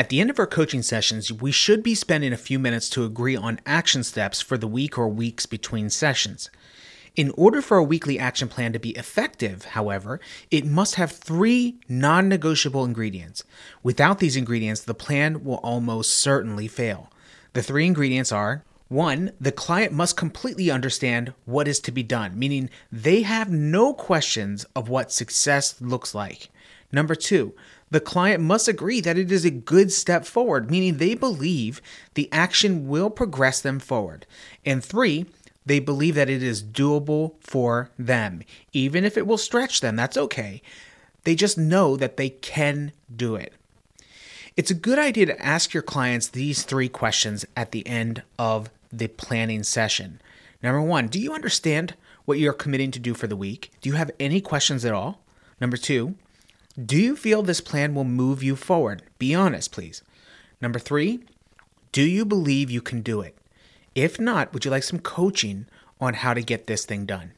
At the end of our coaching sessions, we should be spending a few minutes to agree on action steps for the week or weeks between sessions. In order for a weekly action plan to be effective, however, it must have three non negotiable ingredients. Without these ingredients, the plan will almost certainly fail. The three ingredients are one, the client must completely understand what is to be done, meaning they have no questions of what success looks like. Number two, the client must agree that it is a good step forward, meaning they believe the action will progress them forward. And three, they believe that it is doable for them. Even if it will stretch them, that's okay. They just know that they can do it. It's a good idea to ask your clients these three questions at the end of the planning session. Number one, do you understand what you're committing to do for the week? Do you have any questions at all? Number two, do you feel this plan will move you forward? Be honest, please. Number three, do you believe you can do it? If not, would you like some coaching on how to get this thing done?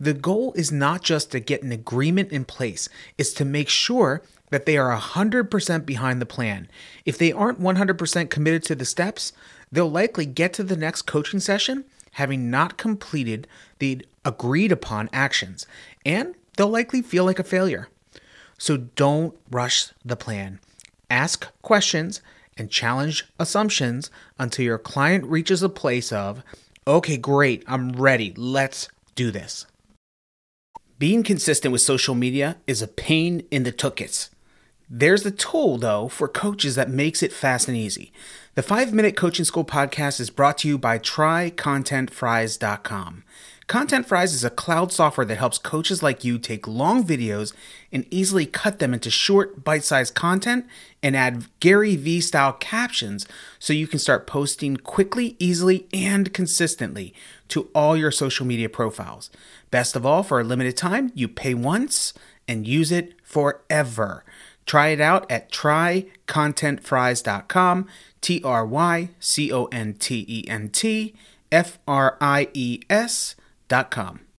The goal is not just to get an agreement in place, it's to make sure that they are 100% behind the plan. If they aren't 100% committed to the steps, they'll likely get to the next coaching session having not completed the agreed upon actions, and they'll likely feel like a failure. So don't rush the plan. Ask questions and challenge assumptions until your client reaches a place of, okay, great, I'm ready, let's do this. Being consistent with social media is a pain in the tuchus. There's a tool, though, for coaches that makes it fast and easy. The 5 Minute Coaching School podcast is brought to you by TryContentFries.com. Content Fries is a cloud software that helps coaches like you take long videos and easily cut them into short, bite sized content and add Gary Vee style captions so you can start posting quickly, easily, and consistently to all your social media profiles. Best of all, for a limited time, you pay once and use it forever. Try it out at trycontentfries.com, T R Y C O N T E N T F R I E S.com.